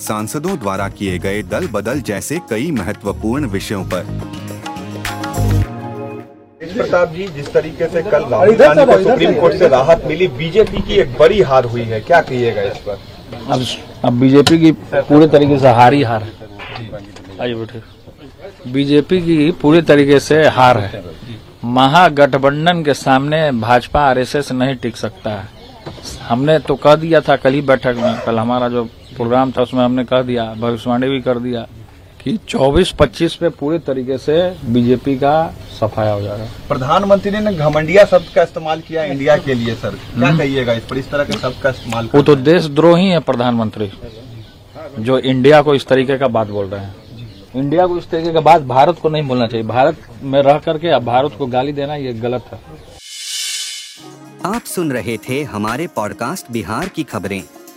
सांसदों द्वारा किए गए दल बदल जैसे कई महत्वपूर्ण विषयों पर। प्रताप जी जिस तरीके से कल राहुल गांधी को सुप्रीम कोर्ट से राहत मिली बीजेपी की एक बड़ी हार हुई है। क्या कहिएगा इस पर? अब अब बीजेपी की पूरे तरीके से हार ही हार है। आइए बैठे बीजेपी की पूरे तरीके से हार है। महागठबंधन के सामने भाजपा आरएसएस नहीं टिक सकता है। हमने तो कह दिया था कल ही बैठक में कल हमारा जो प्रोग्राम था उसमें हमने कह दिया भविष्यवाणी भी कर दिया कि 24-25 पे पूरे तरीके से बीजेपी का सफाया हो जाएगा प्रधानमंत्री ने घमंडिया शब्द का इस्तेमाल किया इंडिया के लिए सर। क्या कहिएगा इस पर? इस तरह के शब्द का इस्तेमाल वो तो देशद्रोही है प्रधानमंत्री जो इंडिया को इस तरीके का बात बोल रहे हैं। इंडिया को इस तरीके का बात भारत को नहीं बोलना चाहिए। भारत में रह करके अब भारत को गाली देना ये गलत है। आप सुन रहे थे हमारे पॉडकास्ट बिहार की खबरें।